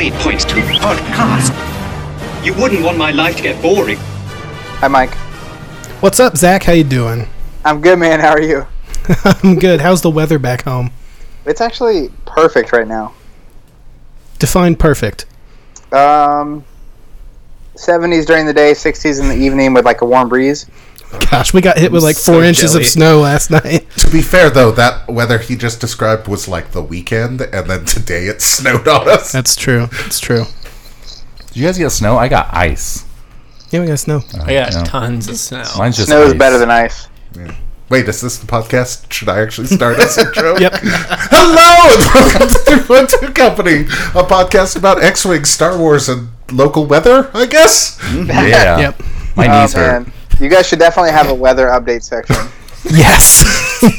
three points to podcast. You wouldn't want my life to get boring. Hi, Mike. What's up, Zach? How you doing? I'm good, man. How are you? I'm good. How's the weather back home? It's actually perfect right now. Define perfect. Um, 70s during the day, 60s in the evening with like a warm breeze. Gosh, we got hit with like so four inches jelly. of snow last night. To be fair, though, that weather he just described was like the weekend, and then today it snowed on us. That's true. That's true. Did you guys get snow? I got ice. Yeah, we got snow. Uh, I got Yeah. tons of snow. Mine's just Snow is better than ice. Wait, is this the podcast? Should I actually start this intro? Yep. Hello, and welcome to Three One Two Company, a podcast about X-wing, Star Wars, and local weather. I guess. Mm-hmm. Yeah. Yep. My Oh, knees hurt. man. You guys should definitely have a weather update section. Yes.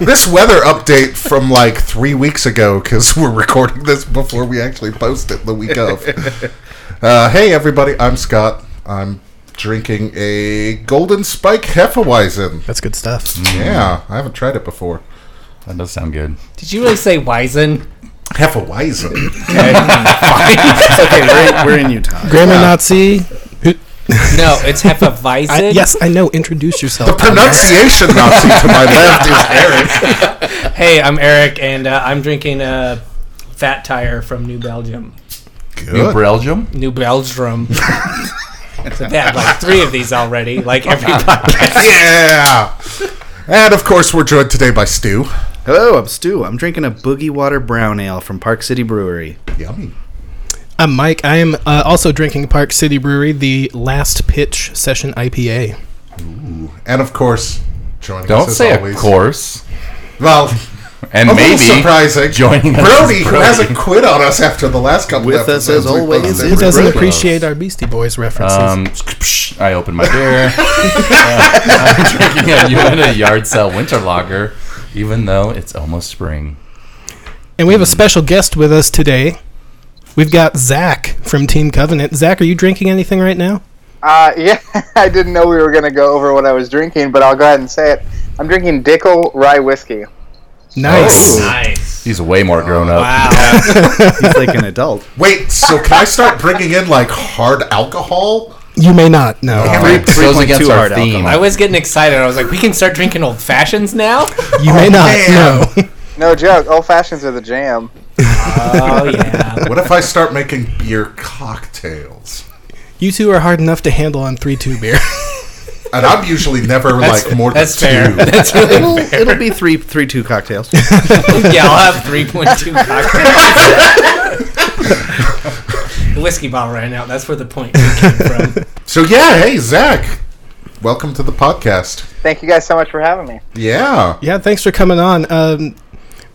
This weather update from like three weeks ago, because we're recording this before we actually post it the week of. Uh, hey, everybody, I'm Scott. I'm drinking a Golden Spike Hefeweizen. That's good stuff. Yeah, I haven't tried it before. That does sound good. Did you really say Wizen? Hefeweizen. It's okay. We're, we're in Utah. Grammar Nazi. Who, No, it's Hefeweizen. I, yes, I know. Introduce yourself. The pronunciation Nazi to my left is Eric. Hey, I'm Eric, and uh, I'm drinking a Fat Tire from New Belgium. New Belgium? New Belgium. so they had like three of these already, like every podcast. Yeah. And of course, we're joined today by Stu. Hello, I'm Stu. I'm drinking a Boogie Water Brown Ale from Park City Brewery. Yummy. I'm Mike. I am uh, also drinking Park City Brewery, the Last Pitch Session IPA. Ooh. And of course, joining Don't us as say always. of course. Well, And a maybe surprising. joining us Brody, is who hasn't quit on us after the last couple With us episodes as we always posted. Doesn't Brody. appreciate our Beastie Boys references? Um, I opened my beer. Uh, I'm drinking a Uinta Yard Sale Winter Lager, even though it's almost spring. and we have a special guest with us today. We've got Zach from Team Covenant. Zach, are you drinking anything right now? Uh, yeah, I didn't know we were going to go over what I was drinking, but I'll go ahead and say it. I'm drinking Dickel Rye Whiskey. Nice. Nice. He's way more grown up. Wow. He's like an adult. Wait, so can I start bringing in like hard alcohol? You may not. No. Three- goes against our theme. alcohol. I was getting excited. I was like, we can start drinking old fashions now? You may not. damn. No. No joke, old fashions are the jam. Oh, yeah. What if I start making beer cocktails? You two are hard enough to handle on three two beer. And I'm usually never That's, like more that's than fair. two. That's really It'll, fair. it'll be three, three, two cocktails. Yeah, I'll have 3.2 cocktails. the whiskey bottle ran out. That's where the point came from. So yeah, hey Zach, welcome to the podcast. Thank you guys so much for having me. Yeah. yeah, thanks for coming on. Um,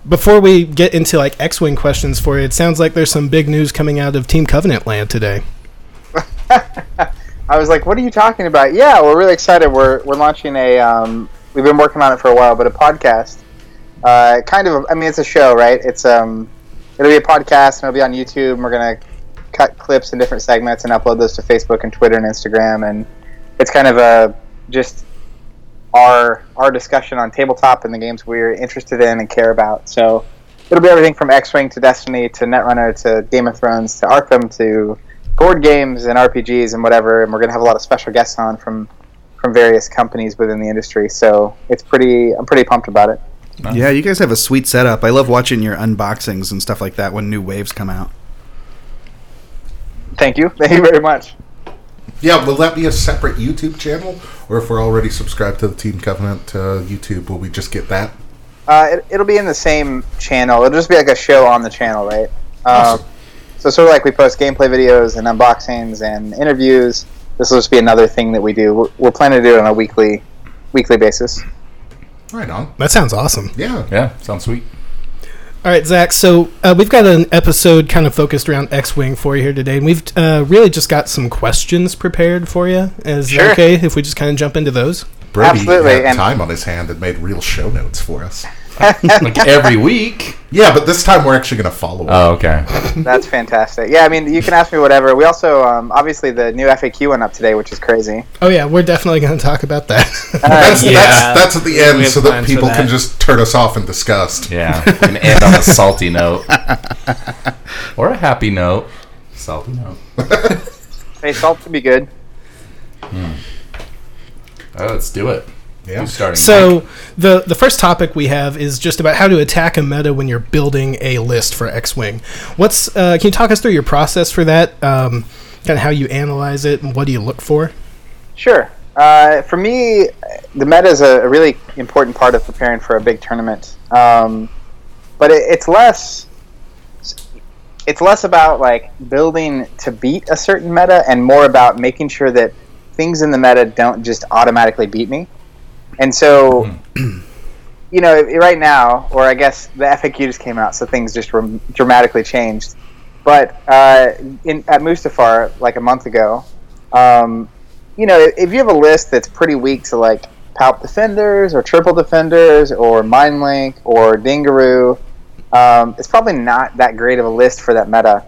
before we get into like X-wing questions for you, it sounds like there's some big news coming out of Team Covenant land today. I was like, "What are you talking about?" Yeah, we're really excited. We're we're launching a. Um, we've been working on it for a while, but a podcast. Uh, kind of. I mean, it's a show, right? It's um, it'll be a podcast and it'll be on YouTube. And we're gonna cut clips in different segments and upload those to Facebook and Twitter and Instagram. And it's kind of a just our our discussion on tabletop and the games we're interested in and care about. So it'll be everything from X-wing to Destiny to Netrunner to Game of Thrones to Arkham to board games and RPGs and whatever. And we're gonna have a lot of special guests on from from various companies within the industry. So it's pretty. I'm pretty pumped about it. yeah, you guys have a sweet setup. I love watching your unboxings and stuff like that when new waves come out. Thank you. Thank you very much. Yeah, will that be a separate YouTube channel? Or if we're already subscribed to the Team Covenant uh, YouTube, will we just get that? Uh, it, it'll be in the same channel. It'll just be like a show on the channel, right? Um, so sort of like we post gameplay videos and unboxings and interviews. This will just be another thing that we do. We're, we're planning to do it on a weekly weekly basis. Right on. That sounds awesome. Yeah. Yeah, sounds sweet. All right, Zach. So uh, we've got an episode kind of focused around X-wing for you here today, and we've uh, really just got some questions prepared for you. Is that Sure. okay if we just kind of jump into those? Brody Absolutely, had and- time on his hand and made real show notes for us. Like every week. Yeah, but this time we're actually going to follow it. Oh, okay. That's fantastic. Yeah, I mean, you can ask me whatever. We also, um, obviously, the new FAQ went up today, which is crazy. Oh yeah, we're definitely going to talk about that. that's, Yeah. that's, that's at the end so that people that. can just turn us off in disgust. Yeah, and end on a salty note. or a happy note. Salty note. Hey, salt can be good. Oh, let's do it. Yeah. Who's starting? So the the first topic we have is just about how to attack a meta when you're building a list for X-wing. What's uh, can you talk us through your process for that? Um, kind of how you analyze it and what do you look for? Sure. Uh, for me, the meta is a, a really important part of preparing for a big tournament. Um, but it, it's less. It's less about like building to beat a certain meta, and more about making sure that things in the meta don't just automatically beat me. And so, you know, right now, or I guess the FAQ just came out, so things just dramatically changed. But uh, in, at Mustafar, like a month ago, um, you know, if you have a list that's pretty weak to like Palp Defenders or Triple Defenders or Mind Link or Dengaroo, um, it's probably not that great of a list for that meta.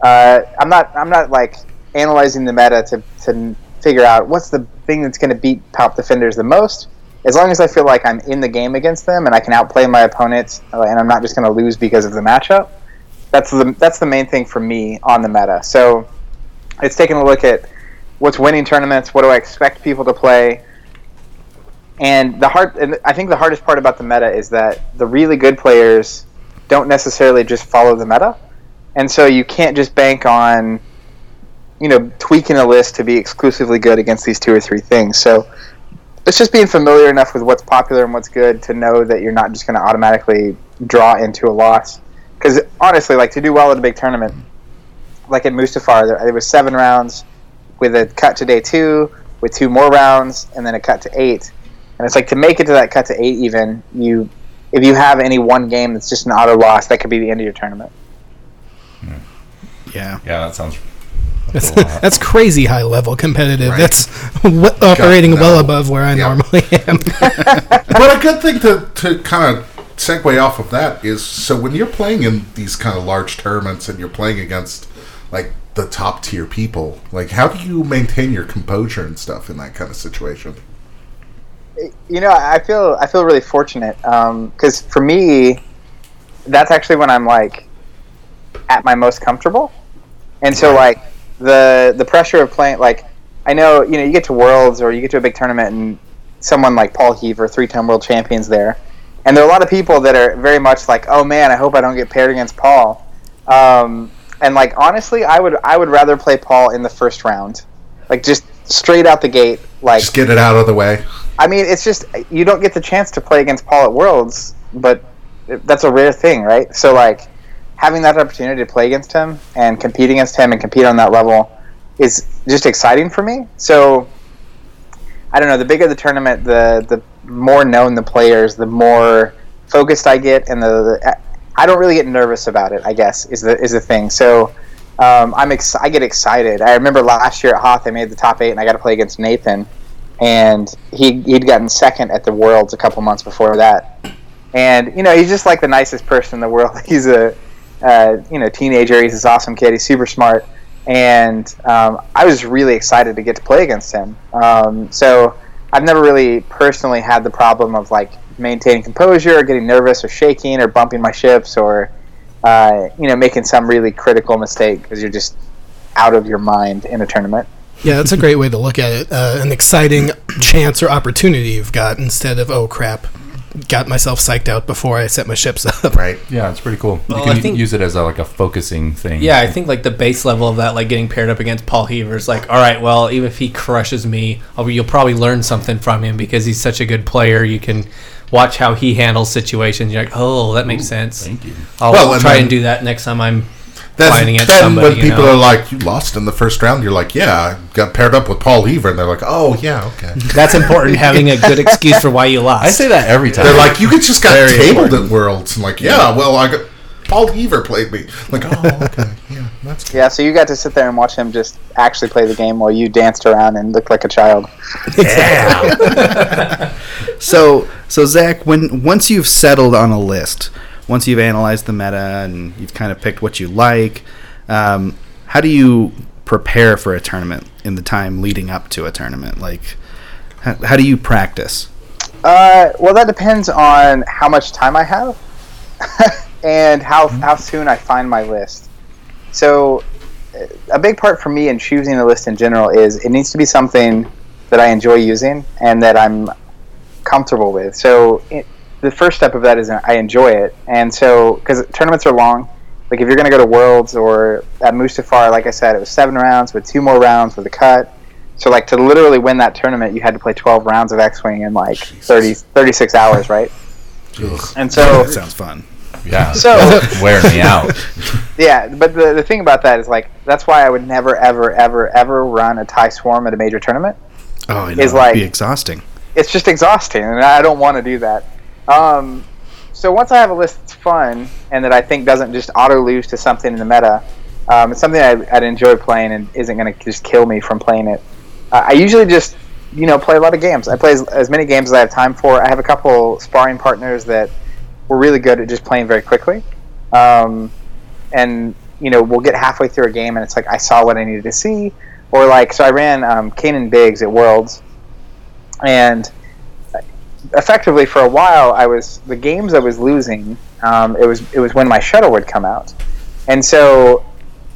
Uh, I'm not. I'm not like analyzing the meta to to figure out what's the thing that's going to beat Palp Defenders the most. As long as I feel like I'm in the game against them and I can outplay my opponents, and I'm not just going to lose because of the matchup. That's the that's the main thing for me on the meta. So it's taking a look at what's winning tournaments, what do I expect people to play, and the hard. And I think the hardest part about the meta is that the really good players don't necessarily just follow the meta, and so you can't just bank on, you know, tweaking a list to be exclusively good against these two or three things. So it's just being familiar enough with what's popular and what's good to know that you're not just going to automatically draw into a loss. Because honestly, like to do well at a big tournament, like at Mustafar, there, there was seven rounds with a cut to day two, with two more rounds, and then a cut to eight. And it's like to make it to that cut to eight, even you, if you have any one game that's just an auto loss, that could be the end of your tournament. Hmm. Yeah. yeah, that sounds. That's, a that's crazy high level competitive. Right. That's w- operating no. well above where I Yeah. normally am. but a good thing to, to kind of segue off of that is so when you're playing in these kind of large tournaments and you're playing against like the top tier people, like how do you maintain your composure and stuff in that kind of situation? you know, I feel I feel really fortunate um, because for me, that's actually when I'm like at my most comfortable, and so like the the pressure of playing like I know you know you get to Worlds or you get to a big tournament and someone like Paul Heaver, three time world champions there, and there are a lot of people that are very much like, oh man, I hope I don't get paired against Paul, um, and like honestly, I would I would rather play Paul in the first round, like just straight out the gate, like Just get it out of the way. I mean, it's just you don't get the chance to play against Paul at Worlds, but that's a rare thing, right? So like having that opportunity to play against him and compete against him and compete on that level is just exciting for me. So I don't know, the bigger the tournament, the the more known the players, the more focused I get and the, the I don't really get nervous about it, I guess, is the is the thing. So um, I'm ex- I get excited. I remember last year at Hoth, I made the top eight, and I got to play against Nathan, and he he'd gotten second at the Worlds a couple months before that. And you know, he's just like the nicest person in the world. He's a uh, you know teenager. He's this awesome kid. He's super smart, and um, I was really excited to get to play against him. Um, so I've never really personally had the problem of like maintaining composure, or getting nervous, or shaking, or bumping my ships, or uh, you know making some really critical mistake because you're just out of your mind in a tournament. yeah, that's a great way to look at it. Uh, an exciting chance or opportunity you've got instead of, oh crap, got myself psyched out before I set my ships up. Right. Yeah, it's pretty cool. Well, you can think- use it as a, like a focusing thing. Yeah, I think like the base level of that, like getting paired up against Paul Heaver is like, all right, well, even if he crushes me, I'll, you'll probably learn something from him because he's such a good player. You can watch how he handles situations. You're like, oh, that makes sense. Thank you. I'll Well, and try then- and do that next time I'm That's, fighting against then somebody. when you people know? are like, "You lost in the first round," you're like, "Yeah, I got paired up with Paul Heaver," and they're like, "Oh yeah, okay." That's important, having a good excuse for why you lost. I say that every time. They're like, "You just got Very tabled important. at Worlds," and like, "Yeah, well, I got Paul Heaver played me." Like, oh, okay, yeah, that's Yeah, so you got to sit there and watch him just actually play the game while you danced around and looked like a child. Yeah. So, so Zach, when once you've settled on a list, once you've analyzed the meta and you've kind of picked what you like, um, how do you prepare for a tournament in the time leading up to a tournament? Like, how, how do you practice? Uh, well, that depends on how much time I have and how how soon I find my list. So, a big part for me in choosing a list in general is it needs to be something that I enjoy using and that I'm comfortable with. So it, the first step of that is I enjoy it, and so because tournaments are long, like if you're going to go to Worlds or at Mustafar, like I said, it was seven rounds with two more rounds with a cut. So like to literally win that tournament, you had to play 12 rounds of X-wing in like 30, 36 hours, right? And so That sounds fun. Yeah. So- wear me out. Yeah, but the, the thing about that is like that's why I would never ever ever ever run a tie swarm at a major tournament. Oh, I know. Is It'd like- be exhausting. It's just exhausting, and I don't want to do that. Um, so once I have a list that's fun and that I think doesn't just auto lose to something in the meta, um, it's something I, I'd enjoy playing and isn't going to just kill me from playing it. Uh, I usually just you know play a lot of games. I play as, as many games as I have time for. I have a couple sparring partners that were really good at just playing very quickly. Um, and you know we'll get halfway through a game and it's like I saw what I needed to see, or like so I ran um, Kanan Biggs at Worlds, and effectively for a while I was the games I was losing. Um, it was it was when my shuttle would come out, and so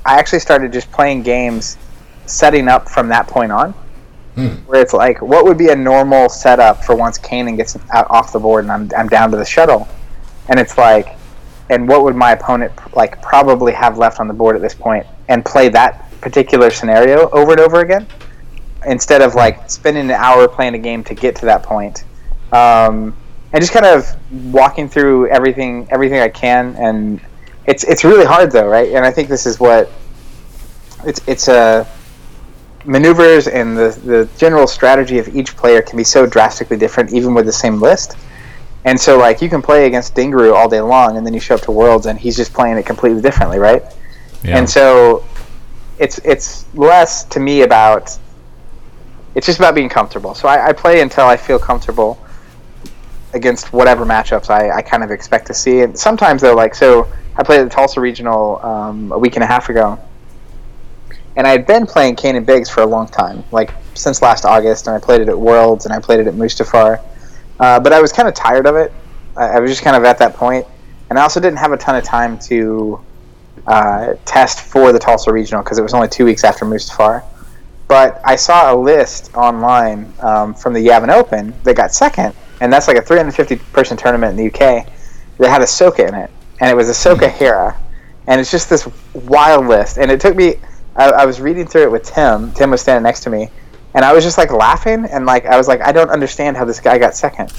I actually started just playing games, setting up from that point on. Where it's like, what would be a normal setup for once Kanan gets out off the board and I'm, I'm down to the shuttle, and it's like, and what would my opponent like probably have left on the board at this point and play that particular scenario over and over again instead of like spending an hour playing a game to get to that point um, and just kind of walking through everything everything I can and it's it's really hard though right and I think this is what it's it's a maneuvers and the the general strategy of each player can be so drastically different even with the same list and so, like, you can play against Dengaroo all day long, and then you show up to Worlds, and he's just playing it completely differently, right? Yeah. And so, it's it's less to me about. It's just about being comfortable. So I, I play until I feel comfortable against whatever matchups I, I kind of expect to see. And sometimes though, like so, I played at the Tulsa Regional um, a week and a half ago, and I had been playing Kanan Biggs for a long time, like since last August, and I played it at Worlds and I played it at Mustafar. Uh, but I was kind of tired of it. I, I was just kind of at that point, and I also didn't have a ton of time to uh, test for the Tulsa Regional because it was only two weeks after Mustafar. But I saw a list online um, from the Yavin Open that got second, and that's like a 350 person tournament in the UK that had Ahsoka in it, and it was Ahsoka Hera, and it's just this wild list. And it took me, I, I was reading through it with Tim. Tim was standing next to me, and I was just like laughing, and like I was like, I don't understand how this guy got second.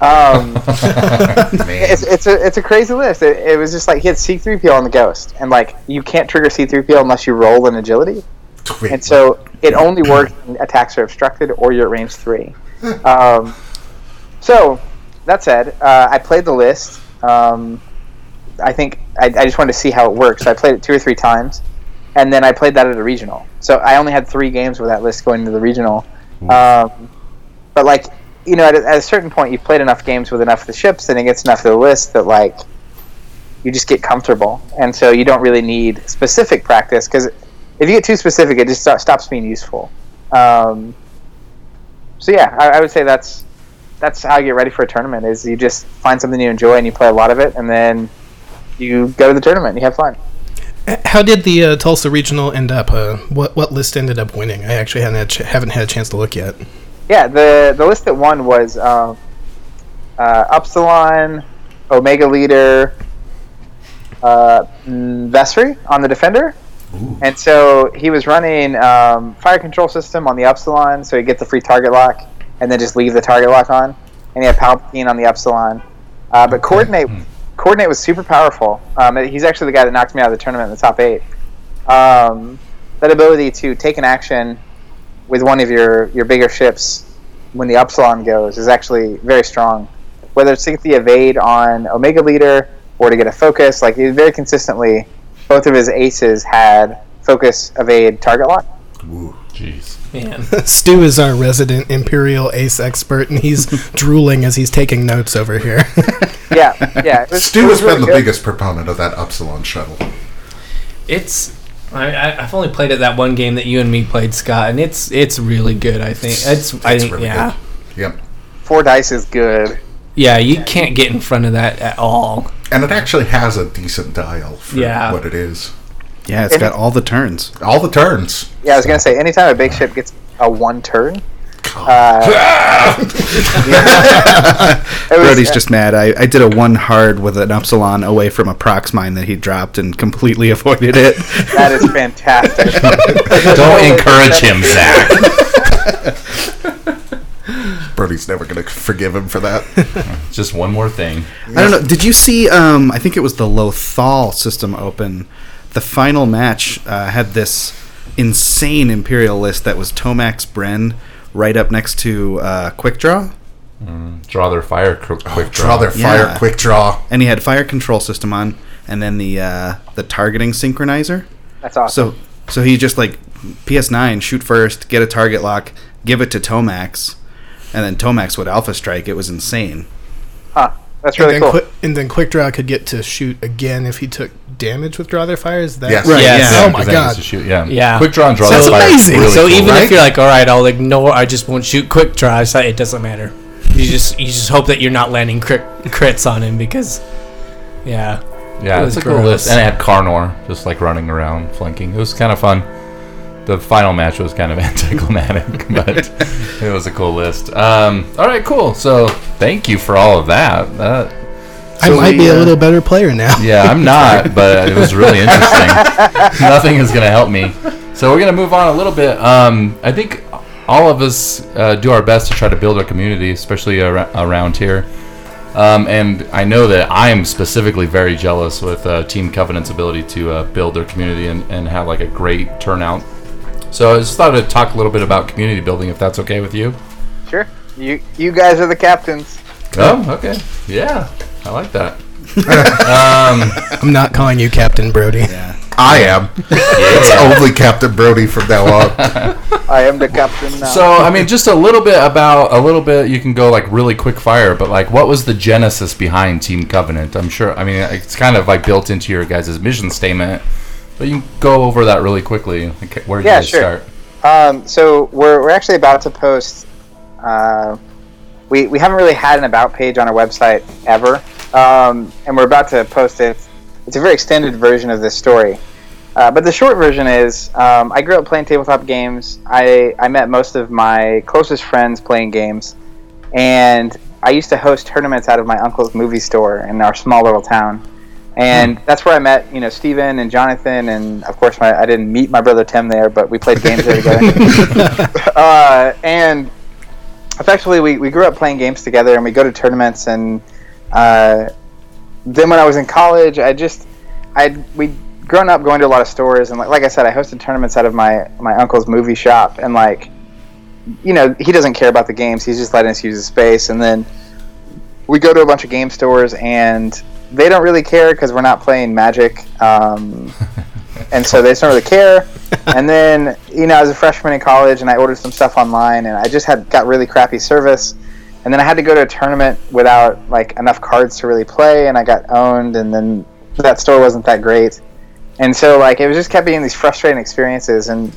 Um, it's, it's a it's a crazy list. It, it was just like he had C three PO on the Ghost, and like you can't trigger C three PO unless you roll in agility, and so it only works when attacks are obstructed or you're at range three. Um, so that said, uh, I played the list. Um, I think I, I just wanted to see how it works. So I played it two or three times, and then I played that at a regional. So I only had three games with that list going into the regional. Um, but like you know, at a, at a certain point, you've played enough games with enough of the ships, and it gets enough of the list that like you just get comfortable, and so you don't really need specific practice because if you get too specific, it just sto- stops being useful. Um, so yeah, I, I would say that's that's how you get ready for a tournament. Is you just find something you enjoy and you play a lot of it, and then you go to the tournament and you have fun. How did the uh, Tulsa Regional end up? Uh, what what list ended up winning? I actually haven't had ch- haven't had a chance to look yet. Yeah, the the list that won was um, uh, Upsilon, Omega Leader, uh, Vessery on the Defender. And so he was running um, fire control system on the Upsilon, so he gets a free target lock, and then just leave the target lock on. And he had Palpatine on the Upsilon. Uh, but coordinate coordinate was super powerful. Um, he's actually the guy that knocked me out of the tournament in the top eight. Um, that ability to take an action with one of your, your bigger ships when the Upsilon goes is actually very strong. Whether it's to get the evade on Omega Leader or to get a focus, like very consistently, both of his aces had focus, evade, target lock. Ooh, Jeez. Man. Stu is our resident Imperial Ace expert, and he's drooling as he's taking notes over here. Yeah, yeah. was- Stu has really been the good. biggest proponent of that Upsilon shuttle. It's I, I, I've only played it that one game that you and me played, Scott, and it's it's really good. I think it's, I It's think really yeah good. Yep. Four dice is good. yeah you can't get in front of that at all. And it actually has a decent dial for Yeah. what it is. Yeah, it's got all the turns. All the turns. Yeah, I was gonna say anytime a big ship gets a one turn. Uh, was- Brody's just mad. I, I did a one hard with an Upsilon away from a prox mine that he dropped and completely avoided it. that is fantastic. Don't encourage him, Zach. Brody's never going to forgive him for that. Just one more thing. I don't know. Did you see? Um, I think it was the Lothal system open. The final match uh, had this insane Imperial list that was Tomax Bren right up next to uh, Quick Draw, Draw their fire quick, quick Draw their fire, Yeah. quick draw. and he had fire control system on, and then the uh, the targeting synchronizer. That's awesome. So so he just like PS9 shoot first, get a target lock, give it to Tomax, and then Tomax would alpha strike. It was insane. huh? That's and, really then cool. Qui- and then Quick Draw could get to shoot again if he took damage with Draw Their Fire. Is that Yes. Right, Yes. Oh yeah. Oh my Because god. to shoot, yeah. Yeah. Quick draw and draw That's their fire. is amazing. Really so cool, even right? if you're like, all right, I'll ignore, I just won't shoot quick draw. It's like, it doesn't matter. You just you just hope that you're not landing crit, crits on him because, yeah, Yeah, It it's was a cool list. And it had Carnor just like running around, flanking. It was kind of fun. The final match was kind of anticlimactic, but it was a cool list. Um, all right, cool. So thank you for all of that. That I might we, be a uh, little better player now. Yeah, I'm not, but it was really interesting. Nothing is going to help me. So we're going to move on a little bit. Um, I think all of us uh, do our best to try to build our community, especially ar- around here. Um, and I know that I am specifically very jealous with uh, Team Covenant's ability to uh, build their community and, and have like a great turnout. So I just thought I'd talk a little bit about community building, if that's okay with you. Sure. You you guys are the captains. Oh, okay. Yeah, I like that. um, I'm not calling you Captain Brody. Yeah. I am. It's only Captain Brody from now on. I am the captain now. So I mean, just a little bit about a little bit. You can go like really quick fire, but like, what was the genesis behind Team Covenant? I'm sure. I mean, it's kind of like built into your guys' mission statement, but you can go over that really quickly. Where did Yeah, you guys sure. start? Um, so we're, we're actually about to post. Uh, we, we haven't really had an about page on our website ever, um, and we're about to post it. It's a very extended version of this story. Uh, but the short version is um, I grew up playing tabletop games. I, I met most of my closest friends playing games, and I used to host tournaments out of my uncle's movie store in our small little town. And that's where I met, you know, Steven and Jonathan, and of course, my, I didn't meet my brother Tim there, but we played games there together. uh, and effectively, we, we grew up playing games together, and we go to tournaments. And uh, then when I was in college, I just I'd we grown up going to a lot of stores, and like, like I said, I hosted tournaments out of my my uncle's movie shop, and like you know, he doesn't care about the games; he's just letting us use the space. And then we go to a bunch of game stores, and they don't really care because we're not playing Magic. Um, and so they just don't really care. And then, you know, I was a freshman in college, and I ordered some stuff online, and I just had got really crappy service. And then I had to go to a tournament without like enough cards to really play, and I got owned. And then that store wasn't that great, and so like it was just kept being these frustrating experiences. And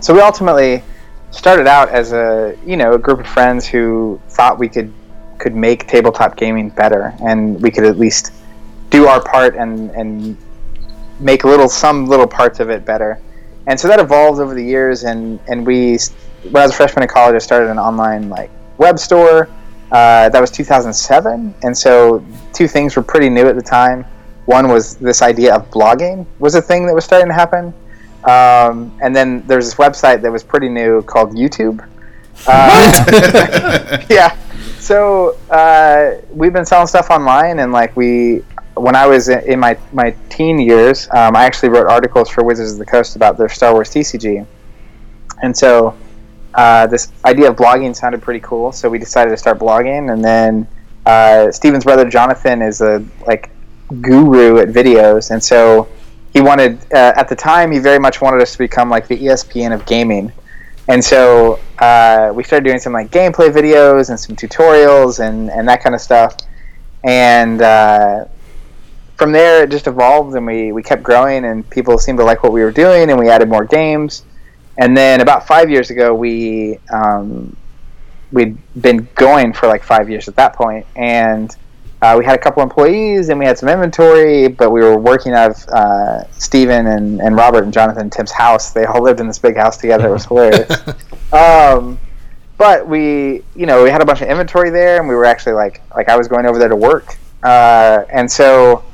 so we ultimately started out as a you know a group of friends who thought we could could make tabletop gaming better, and we could at least do our part and and make little some little parts of it better. And so that evolved over the years, and and we when I was a freshman in college, I started an online like web store. Uh, that was 2007, and so two things were pretty new at the time. One was this idea of blogging was a thing that was starting to happen, um, and then there's this website that was pretty new called YouTube. Uh, yeah. So uh, we've been selling stuff online, and like we, when I was in my my teen years, um, I actually wrote articles for Wizards of the Coast about their Star Wars TCG, and so uh, this idea of blogging sounded pretty cool. So we decided to start blogging, and then uh, Steven's brother Jonathan is a like guru at videos, and so he wanted uh, at the time he very much wanted us to become like the ESPN of gaming. And so uh, we started doing some like gameplay videos and some tutorials and, and that kind of stuff. And uh, from there, it just evolved and we, we kept growing and people seemed to like what we were doing and we added more games. And then about five years ago, we um, we'd been going for like five years at that point, and uh, we had a couple employees and we had some inventory, but we were working out of uh, Steven and, and Robert and Jonathan and Tim's house. They all lived in this big house together. It was hilarious. um, but we, you know, we had a bunch of inventory there, and we were actually like, like I was going over there to work, uh, and so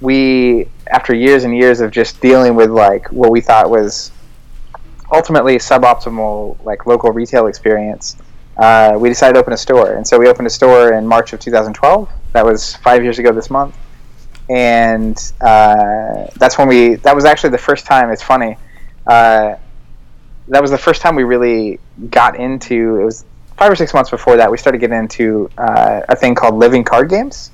we, after years and years of just dealing with like what we thought was ultimately suboptimal like local retail experience, uh, we decided to open a store, and so we opened a store in March of 2012. That was five years ago this month, and uh, that's when we. That was actually the first time. It's funny. Uh, that was the first time we really got into. It was five or six months before that. We started getting into uh, a thing called living card games,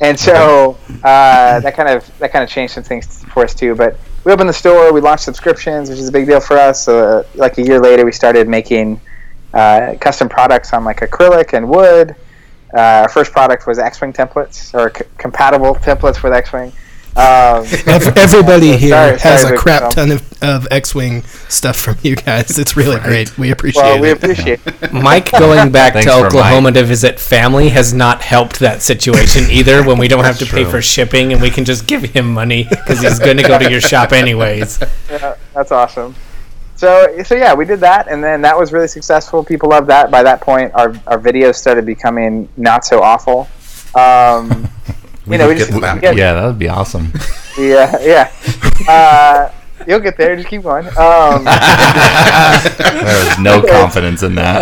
and so uh, that kind of that kind of changed some things for us too. But we opened the store. We launched subscriptions, which is a big deal for us. Like a year later, we started making uh, custom products on like acrylic and wood. Uh, our first product was X-wing templates or c- compatible templates with X-wing. Um, Ev- Everybody so here sorry- has sorry, a crap um, ton of, of X-wing stuff from you guys. It's really great. We appreciate Well, we it. appreciate. it. Mike going back to Oklahoma Mike. to visit family has not helped that situation either. When we don't have to pay for shipping and we can just give him money because he's going to go to your shop anyways. Yeah, that's awesome. So, so yeah, we did that, and then that was really successful. People loved that. By that point, our, our videos started becoming not so awful. Um, you know, we did just get that. yeah, Yeah, that would be awesome. yeah, yeah. Uh, you'll get there. Just keep going. Um, There was no confidence in that.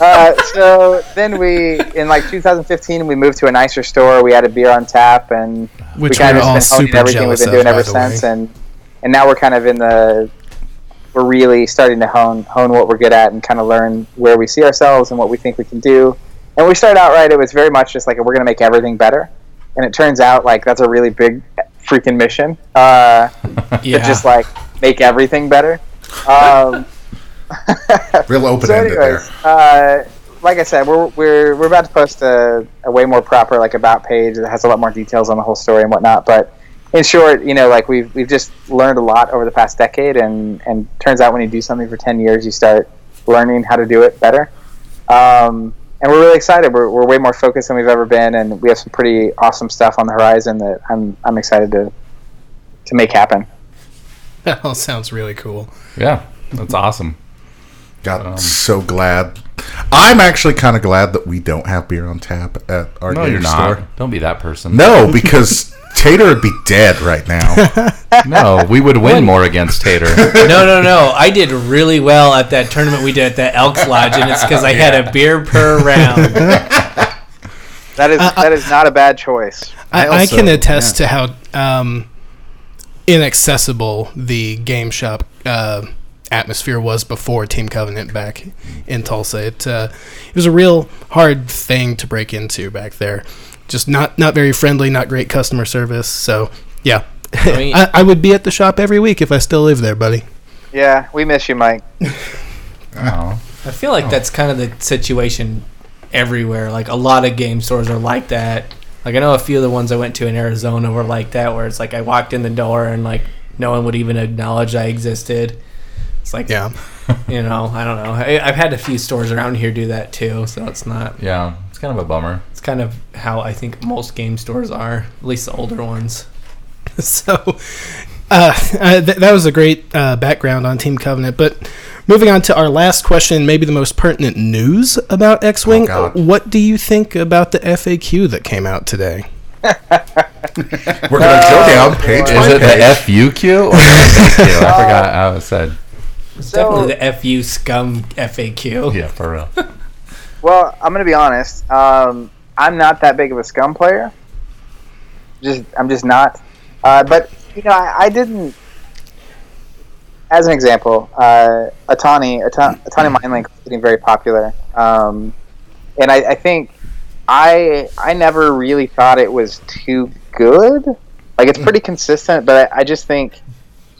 uh, so then we, in like 2015, we moved to a nicer store. We had a beer on tap, and Which we kind of just been honing everything we've been doing by ever the way. since. And and now we're kind of in the we're really starting to hone hone what we're good at and kind of learn where we see ourselves and what we think we can do. And we started out right, it was very much just like we're going to make everything better. And it turns out like that's a really big freaking mission. Uh, Yeah. to just like make everything better. Um, Real open so, anyways, there. uh, like I said, we're, we're we're about to post a, a way more proper like about page that has a lot more details on the whole story and whatnot. But in short, you know, like we've we've just learned a lot over the past decade, and and turns out when you do something for ten years, you start learning how to do it better. Um, and we're really excited. We're, we're way more focused than we've ever been, and we have some pretty awesome stuff on the horizon that I'm I'm excited to to make happen. That all sounds really cool. Yeah, that's awesome. Got um, so glad. I'm actually kind of glad that we don't have beer on tap at our No, game you're store. not. Don't be that person. No, because Tater would be dead right now. no, we would win more against Tater. no, no, no. I did really well at that tournament we did at the Elks Lodge, and it's because I had a beer per round. That is that is not a bad choice. I, I I can also- attest to how um, inaccessible the game shop uh, atmosphere was before Team Covenant back in Tulsa. It uh, it was a real hard thing to break into back there. Just not not very friendly, not great customer service. So yeah, I, mean- I, would be at the shop every week if I still live there, buddy. Yeah, we miss you, Mike. Oh. I feel like oh. that's kind of the situation everywhere. Like a lot of game stores are like that. Like I know a few of the ones I went to in Arizona were like that, where it's like I walked in the door and like no one would even acknowledge I existed. It's like Yeah. you know, I don't know. I, I've had a few stores around here do that too, so it's not. Yeah, it's kind of a bummer. It's kind of how I think most game stores are, at least the older ones. so uh, uh, th- that was a great uh, background on Team Covenant. But moving on to our last question, maybe the most pertinent news about X-wing. Oh, what do you think about the FAQ that came out today? We're gonna go down page Is by it the page. FUQ or the FAQ? I forgot how it said. It's So- definitely the FU scum FAQ. Yeah, for real. Well, I'm gonna be honest. Um, I'm not that big of a scum player. Just I'm just not. Uh, but you know, I, I didn't. As an example, uh, Attanni, Attanni, Attanni Mindlink was getting very popular, um, and I, I think I I never really thought it was too good. Like it's pretty consistent, but I, I just think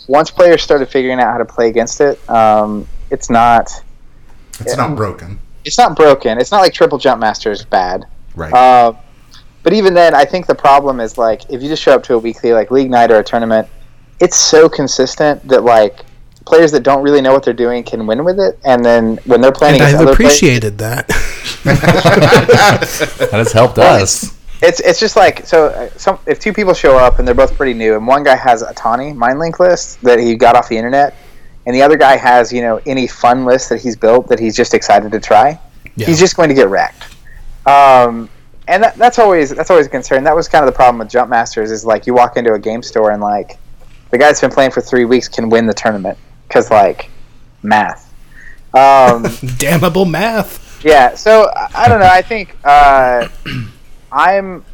once players started figuring out how to play against it, um, it's not It's not broken. it's not broken. It's not like Triple Jump Master is bad. Right. Uh, but even then, I think the problem is like if you just show up to a weekly like league night or a tournament, it's so consistent that like players that don't really know what they're doing can win with it, and then when they're playing And I've other players, appreciated that. That has helped us. It's it's just like so. uh, Some if two people show up and they're both pretty new, and one guy has Attanni mind link list that he got off the internet, and the other guy has you know any fun list that he's built that he's just excited to try, Yeah. he's just going to get wrecked. Um, and that, that's always that's always a concern. That was kind of the problem with Jump Masters is like you walk into a game store and like the guy that's been playing for three weeks can win the tournament because like math. Um, Damnable math. yeah, so I I don't know. I think uh, I'm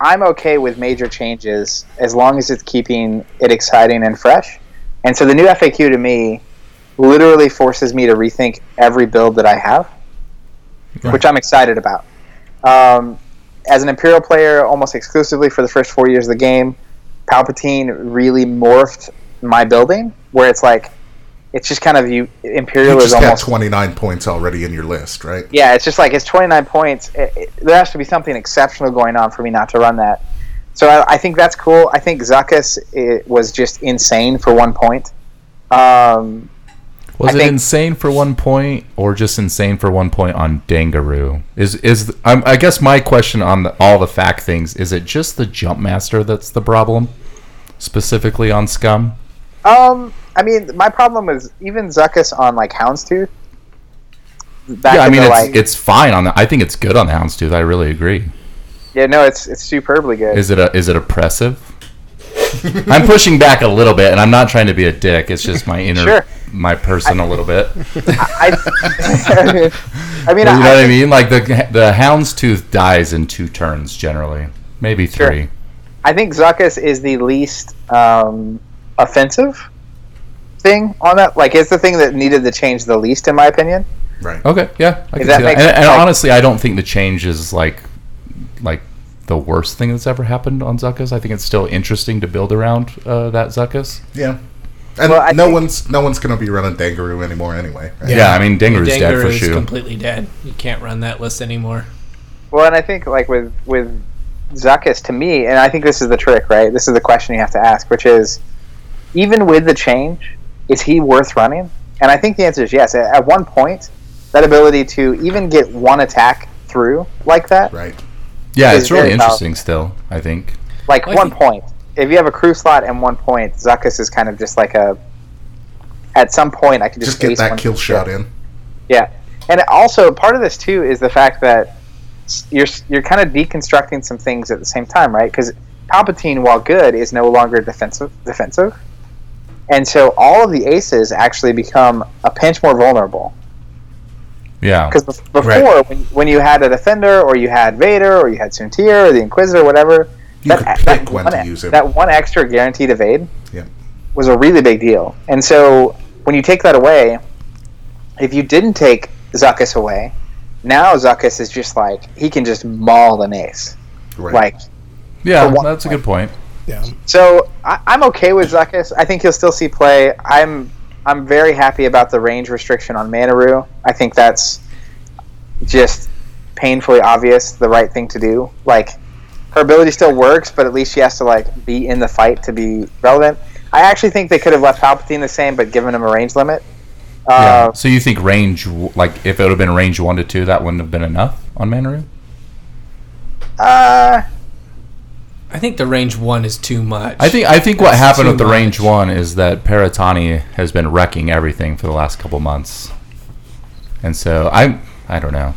I'm okay with major changes as long as it's keeping it exciting and fresh. And so the new FAQ to me literally forces me to rethink every build that I have, which I'm excited about. Um, as an Imperial player, almost exclusively for the first four years of the game, Palpatine really morphed my building, where it's like it's just kind of you. Imperial You is just had almost 29 points already in your list, right? yeah, it's just like it's 29 points. It, it- there has to be something exceptional going on for me not to run that. So I, I think that's cool. I think Zuckuss it was just insane for one point. Um, Was I it think- insane for one point, or just insane for one point on Dengaroo? Is is um, I guess my question on the, all the fact things is it just the Jumpmaster that's the problem, specifically on Scum? um, I mean, my problem was even Zuckuss on like Houndstooth. Back yeah, I mean the, it's like, it's fine on the. I think it's good on the Houndstooth. I really agree. yeah, no, it's it's superbly good. Is it a, is it oppressive? I'm pushing back a little bit, and I'm not trying to be a dick. It's just my inner, Sure. my person a little bit. I, I mean, You know I, what I mean? Like the the Houndstooth dies in two turns generally, maybe Sure. three. I think Zuckuss is the least um, offensive thing on that. Like, it's the thing that needed to change the least, in my opinion. Right. Okay, yeah, I can see that that. And, and honestly, I don't think the change is like like the worst thing that's ever happened on Zuckuss. I think it's still interesting to build around uh, that Zuckuss. Yeah. And Well, no think- one's no one's going to be running Dengaroo anymore anyway. Right? Yeah, I mean Dinger's dead for sure. completely dead. You can't run that list anymore. Well, and I think like with with Zuckuss, to me, and I think this is the trick, right? This is the question you have to ask, which is, even with the change, is he worth running? And I think the answer is yes. At at one point, that ability to even get one attack through like that, Right. Yeah, is it's really very interesting still. I think. like Like one the- point. If you have a crew slot and one point, Zuckuss is kind of just like a. At some point, I can just, Just get that kill shot in. Yeah, and also part of this too is the fact that you're you're kind of deconstructing some things at the same time, right? Because Palpatine, while good, is no longer defensive. Defensive, and so all of the aces actually become a pinch more vulnerable. Yeah. Because before, when, when you had a defender, or you had Vader, or you had Soontir, or the Inquisitor, whatever, You could pick when one, to use him. that one extra guaranteed evade Yeah. was a really big deal. And so when you take that away, if you didn't take Zuckuss away, now Zuckuss is just like he can just maul an ace. Right. Like Yeah, for one that's a good point. Yeah. so, I, I'm okay with Zuckuss. I think he'll still see play. I'm I'm very happy about the range restriction on Manaroo. I think that's just painfully obvious, the right thing to do. Like her ability still works, but at least she has to like be in the fight to be relevant. I actually think they could have left Palpatine the same, but given him a range limit. Yeah. Uh, so you think range, like if it would have been range one to two, that wouldn't have been enough on Manaroo? uh, I think the range one is too much. I think I think what happened with the range one is that Parattanni has been wrecking everything for the last couple months, and so I I don't know.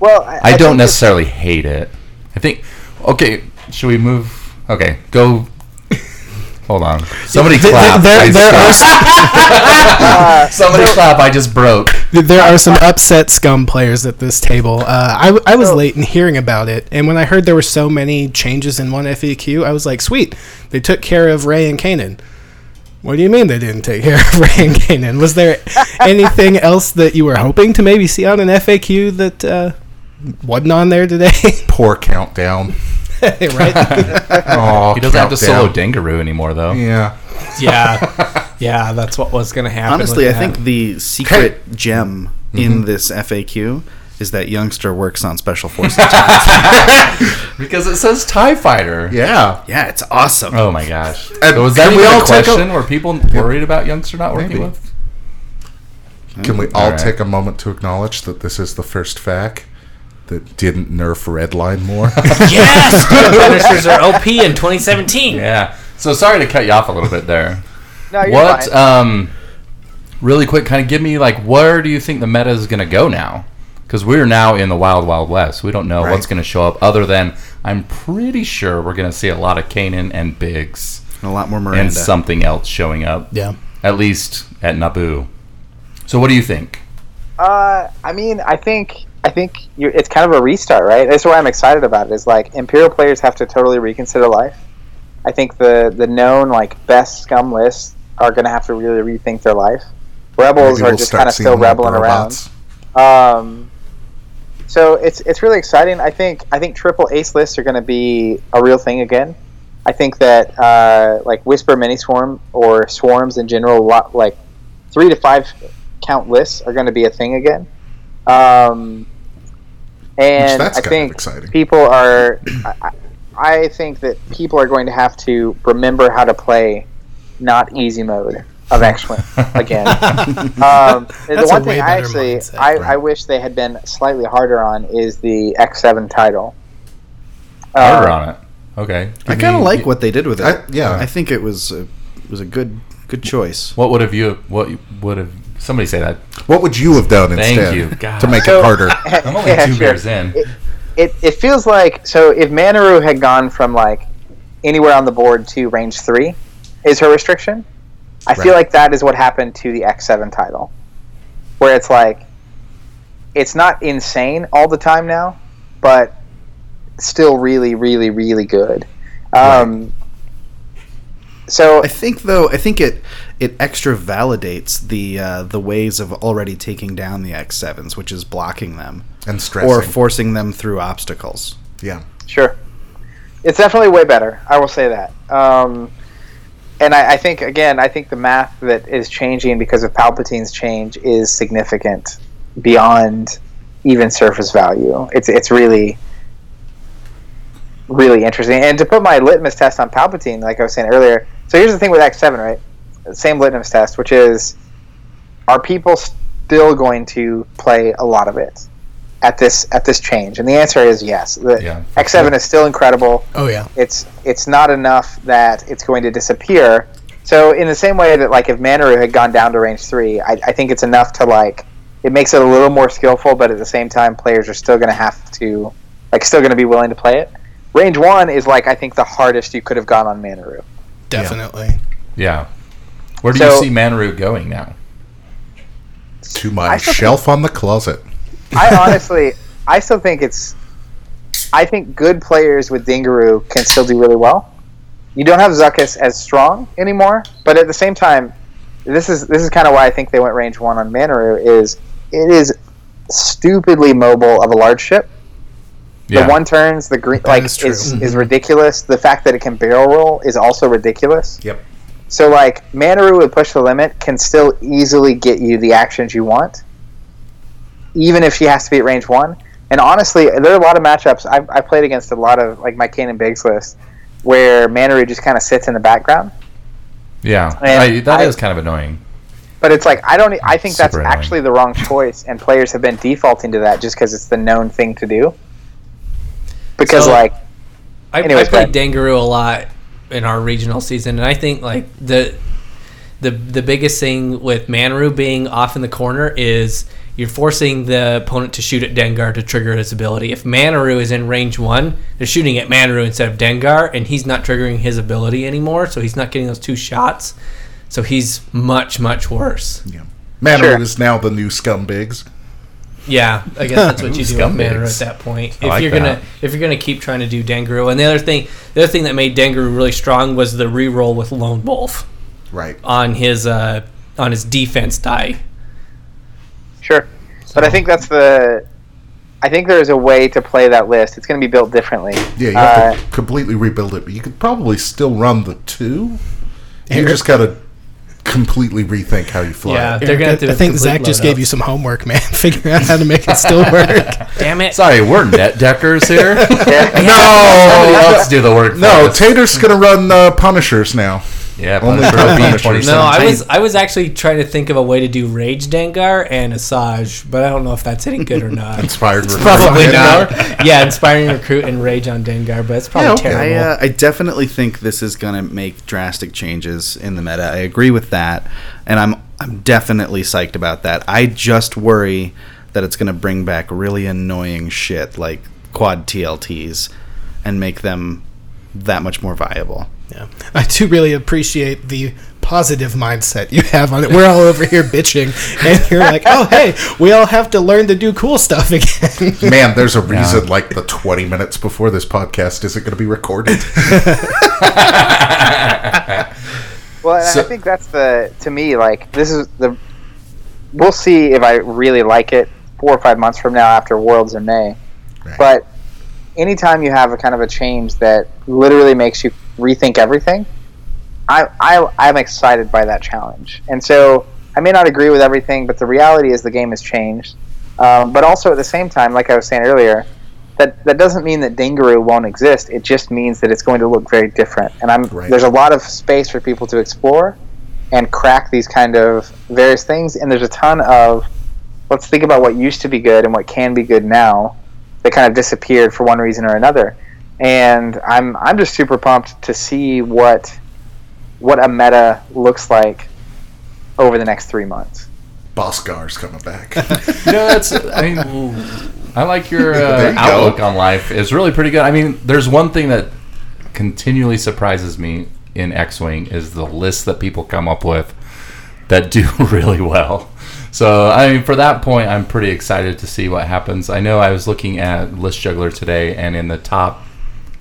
well, I, I, think don't it's- necessarily hate it. I think okay. Should we move? Okay, go. Hold on. Somebody Th- th- clap. there- I there just are broke. Somebody clap. I just broke. There are some upset scum players at this table. Uh, I, w- I was late in hearing about it, and when I heard there were so many changes in one FAQ, I was like, sweet, they took care of Rey and Kanan. What do you mean they didn't take care of Rey and Kanan? Was there anything else that you were hoping to maybe see on an FAQ that uh, wasn't on there today? Poor countdown. right? Oh, He doesn't have to solo countdown. Dengaroo anymore, though. Yeah. yeah, yeah, that's what was going to happen. Honestly, I with think the secret gem mm-hmm. in this FAQ is that youngster works on special forces. Because it says Tie Fighter. Yeah. yeah, it's awesome. Oh my gosh. And So was that can we all a take a- question? Were people worried about youngster not working Maybe. with? Can we all Alright. take a moment to acknowledge that this is the first FAQ that didn't nerf Redline more? yes, Punishers are OP in 2017. Yeah. So sorry to cut you off a little bit there. No, you're what? fine. Um, really quick, kind of give me like where do you think the meta is going to go now? Because we're now in the wild, wild west. We don't know Right. what's going to show up. Other than I'm pretty sure we're going to see a lot of Kanan and Biggs and A lot more Miranda. and something else showing up. Yeah. At least at Naboo. So what do you think? Uh, I mean, I think I think you it's kind of a restart, right? That's why I'm excited about it. Is like Imperial players have to totally reconsider life. I think the the known like best scum lists are going to have to really rethink their life. Rebels Maybe are we'll just kind of still rebelling around. Um, so it's it's really exciting. I think I think triple ace lists are going to be a real thing again. I think that uh, like whisper mini swarm or swarms in general, lot like three to five count lists are going to be a thing again. Um, and that's I kind of think exciting. people are. I, I- I think that people are going to have to remember how to play not easy mode of X-wing again. um, the That's a one way thing I actually mindset, I, right? I wish they had been slightly harder on is the X7 title. Harder Uh, on it. Okay. I kind of me- like what they did with it. I- yeah. I think it was a, was a good good choice. What would have you? What would have somebody say that? What would you have done Thank instead you. God. to make So- it harder? I'm only Yeah, two sure. beers in. It, it, it feels like so if Manaroo had gone from like anywhere on the board to range three is her restriction. I feel Right. like that is what happened to the X7 title, where it's like it's not insane all the time now, but still really, really, really good. Um, So I think though, I think it it extra validates the uh, the ways of already taking down the X sevens, which is blocking them and stressing. or forcing them through obstacles. yeah. Sure. It's definitely way better. I will say that. Um, and I, I think again, I think the math that is changing because of Palpatine's change is significant beyond even surface value. It's it's really really interesting. And to put my litmus test on Palpatine, like I was saying earlier, so here's the thing with X seven, right? Same litmus test, which is are people still going to play a lot of it at this at this change? And the answer is yes. The Yeah, for X seven is still incredible Oh yeah. it's it's not enough that it's going to disappear. So in the same way that like if Manaroo had gone down to range three, I, I think it's enough to like it makes it a little more skillful, but at the same time, players are still going to have to like still going to be willing to play it. Range one is like I think the hardest you could have gone on Manaroo. Definitely. Yeah. Where do So- you see Manaroo going now? To my I still shelf on the closet. I honestly, I still think it's. I think good players with Dengaroo can still do really well. You don't have Zuckuss as strong anymore, but at the same time, this is this is kind of why I think they went range one on Manaroo. Is it is stupidly mobile of a large ship. The one turns, the green like is is true. is, Mhm. ridiculous. The fact that it can barrel roll is also ridiculous. Yep. So like Manaroo with push the limit can still easily get you the actions you want, even if she has to be at range one. And honestly, there are a lot of matchups I've, I played against a lot of like my Kanan Biggs list where Manaroo just kind of sits in the background. Yeah. And I, that I- is kind of annoying. But it's like I don't. I think that's annoying. actually the wrong choice, and players have been defaulting to that just because it's the known thing to do. Because So- like I, Anyways, I played Dengaroo a lot in our regional season, and I think like the the the biggest thing with Manaroo being off in the corner is you're forcing the opponent to shoot at Dengar to trigger his ability. If Manaroo is in range one, they're shooting at Manaroo instead of Dengar, and he's not triggering his ability anymore, so he's not getting those two shots. So he's much much worse. Yeah. Manaroo Sure. is now the new scumbigs. Yeah, I guess that's what you do with Scumbags. At that point. If like you're gonna if you're gonna keep trying to do Dengaroo, and the other thing, the other thing that made Dengaroo really strong was the reroll with Lone Wolf Right. on his uh, on his defense die. Sure. But I think that's the. I think there's a way to play that list. It's going to be built differently. Yeah, you Uh, have to completely rebuild it, but you could probably still run the two. You just got to completely rethink how you fly. Yeah, they're gonna have to. I think complete Zach just load gave up. you some homework, man. Figuring out how to make it still work. Damn it! Sorry, we're net deckers here. yeah. Somebody else do the work. No, for. Tater's gonna run uh, Punishers now. Yeah, Only Punisher will be Punisher. 27. No, I was I was actually trying to think of a way to do Rage Dengar and Asajj, but I don't know if that's any good or not. Inspired recruit. probably not. yeah, inspiring recruit and Rage on Dengar, but it's probably I, terrible. uh, I definitely think this is going to make drastic changes in the meta. I agree with that, and I'm I'm definitely psyched about that. I just worry that it's going to bring back really annoying shit like quad TLTs and make them that much more viable. Yeah, I do really appreciate the positive mindset you have on it. We're all over here bitching, and you're like, "Oh, hey, we all have to learn to do cool stuff again." Man, there's a reason like the 20 minutes before this podcast isn't going to be recorded. Well, and So- I think that's the to me like this is the. We'll see if I really like it four or five months from now after Worlds in May. Right. But anytime you have a kind of a change that literally makes you rethink everything, I, I I'm excited by that challenge. And so I may not agree with everything, but the reality is the game has changed. Um, but also at the same time, like I was saying earlier, that that doesn't mean that Dengaroo won't exist. It just means that it's going to look very different. And I'm Right. there's a lot of space for people to explore and crack these kind of various things. And there's a ton of let's think about what used to be good and what can be good now that kind of disappeared for one reason or another. And I'm I'm just super pumped to see what what a meta looks like over the next three months. Boscar's coming back. you know, that's. I mean, I like your uh, you go. outlook on life. It's really pretty good. I mean, there's one thing that continually surprises me in X-wing is the list that people come up with that do really well. So, I mean, for that point, I'm pretty excited to see what happens. I know I was looking at List Juggler today, and in the top,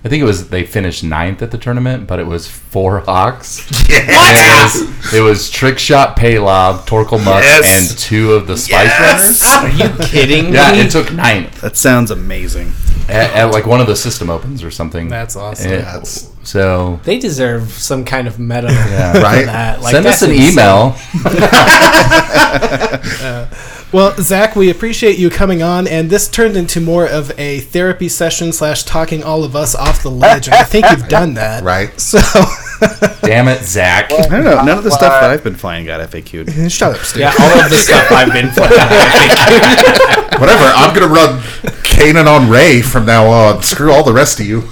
I think it was they finished ninth at the tournament, but it was four Hawks. It was, it was Trick Shot Palob, Torkil Mux, Yes. and two of the Spice Runners. Are you kidding Yeah, me? it took ninth That sounds amazing. at, at like one of the system opens or something. That's awesome. It- That's- so they deserve some kind of meta Yeah. for Right? that. Like, send us an insane. email. Well, Zach, we appreciate you coming on, and this turned into more of a therapy session slash talking all of us off the ledge, and I think you've done that. right? So, Damn it, Zach. I don't know. None of the stuff that uh, I've been flying got FAQ'd. shut up, Steve. Yeah, all of the stuff I've been playing. Whatever. I'm going to run Kanan on Rey from now on. Screw all the rest of you.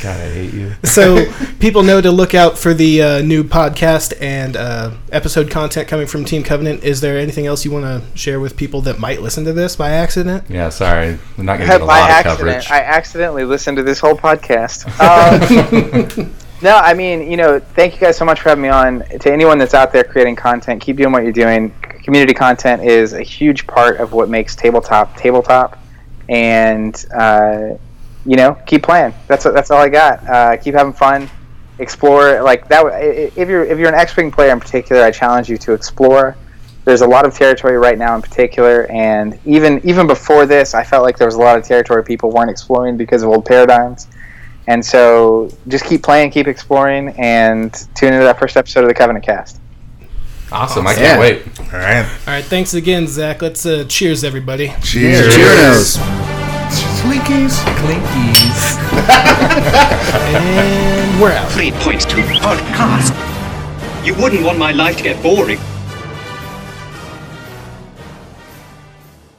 God, I hate you. so people know to look out for the uh, new podcast and uh, episode content coming from Team Covenant. Is there anything else you want to share with people that might listen to this by accident? Yeah, sorry. We're not going to get a by lot of accident, coverage. I accidentally listened to this whole podcast. Um, no, I mean, you know, thank you guys so much for having me on. To anyone that's out there creating content, keep doing what you're doing. Community content is a huge part of what makes tabletop tabletop, and uh, you know, keep playing. That's that's all I got. Uh, keep having fun, explore. Like that. i- i- If you're if you're an X-wing player in particular, I challenge you to explore there's a lot of territory right now in particular and even even before this i felt like there was a lot of territory people weren't exploring because of old paradigms and so just keep playing keep exploring and tune into that first episode of the covenant cast awesome. I can't wait. All right. All right, thanks again, Zach. Let's uh, cheers, everybody. Cheers. Cheers. Twinkies. Clinkies. Clinkies. and we're out. Three points to podcast. You wouldn't want my life to get boring.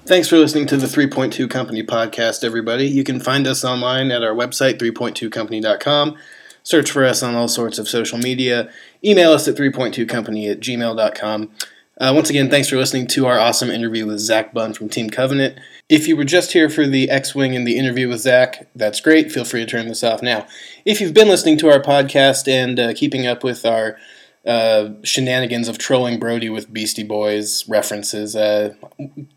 Thanks for listening to the 3.2 Company podcast, everybody. You can find us online at our website, 3.2company.com. Search for us on all sorts of social media. Email us at 3.2company at gmail.com. Uh, once again, thanks for listening to our awesome interview with Zach Bunn from Team Covenant. If you were just here for the X Wing and the interview with Zach, that's great. Feel free to turn this off now. If you've been listening to our podcast and uh, keeping up with our uh, shenanigans of trolling Brody with Beastie Boys references, uh,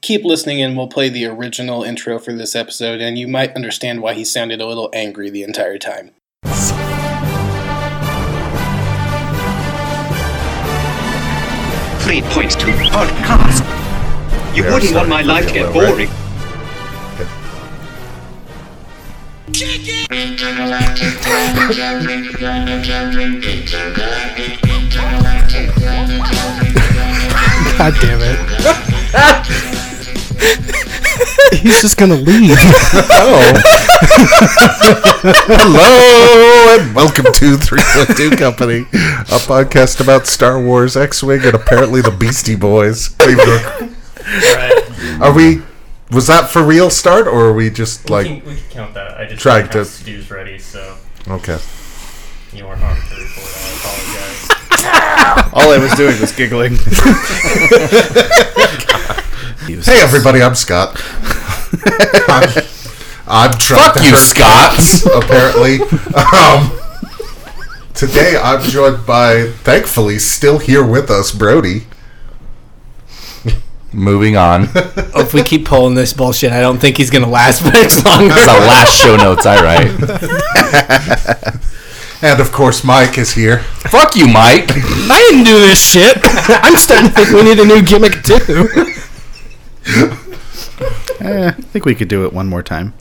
keep listening and we'll play the original intro for this episode, and you might understand why he sounded a little angry the entire time. Three points to podcast. You wouldn't want my life to pretty get low, right? boring. God damn it. He's just gonna leave. Hello and welcome to 312 Company, a podcast about Star Wars, X-Wing, and apparently the Beastie Boys. Are we? Was that for real start, or are we just we, like can, we can count that. I just Trying to- to-dos ready, so okay? you weren't on to report. I apologize. All I was doing was giggling. Hey everybody, I'm Scott. I'm, I'm trying Fuck to you, hurt Scott. cats, apparently. Um, today I'm joined by, thankfully, still here with us, Brody. Moving on. If we keep pulling this bullshit, I don't think he's gonna last much longer. That's the last show notes I write. And of course, Mike is here. Fuck you, Mike. I didn't do this shit. I'm starting to think we need a new gimmick too. Eh, I think we could do it one more time.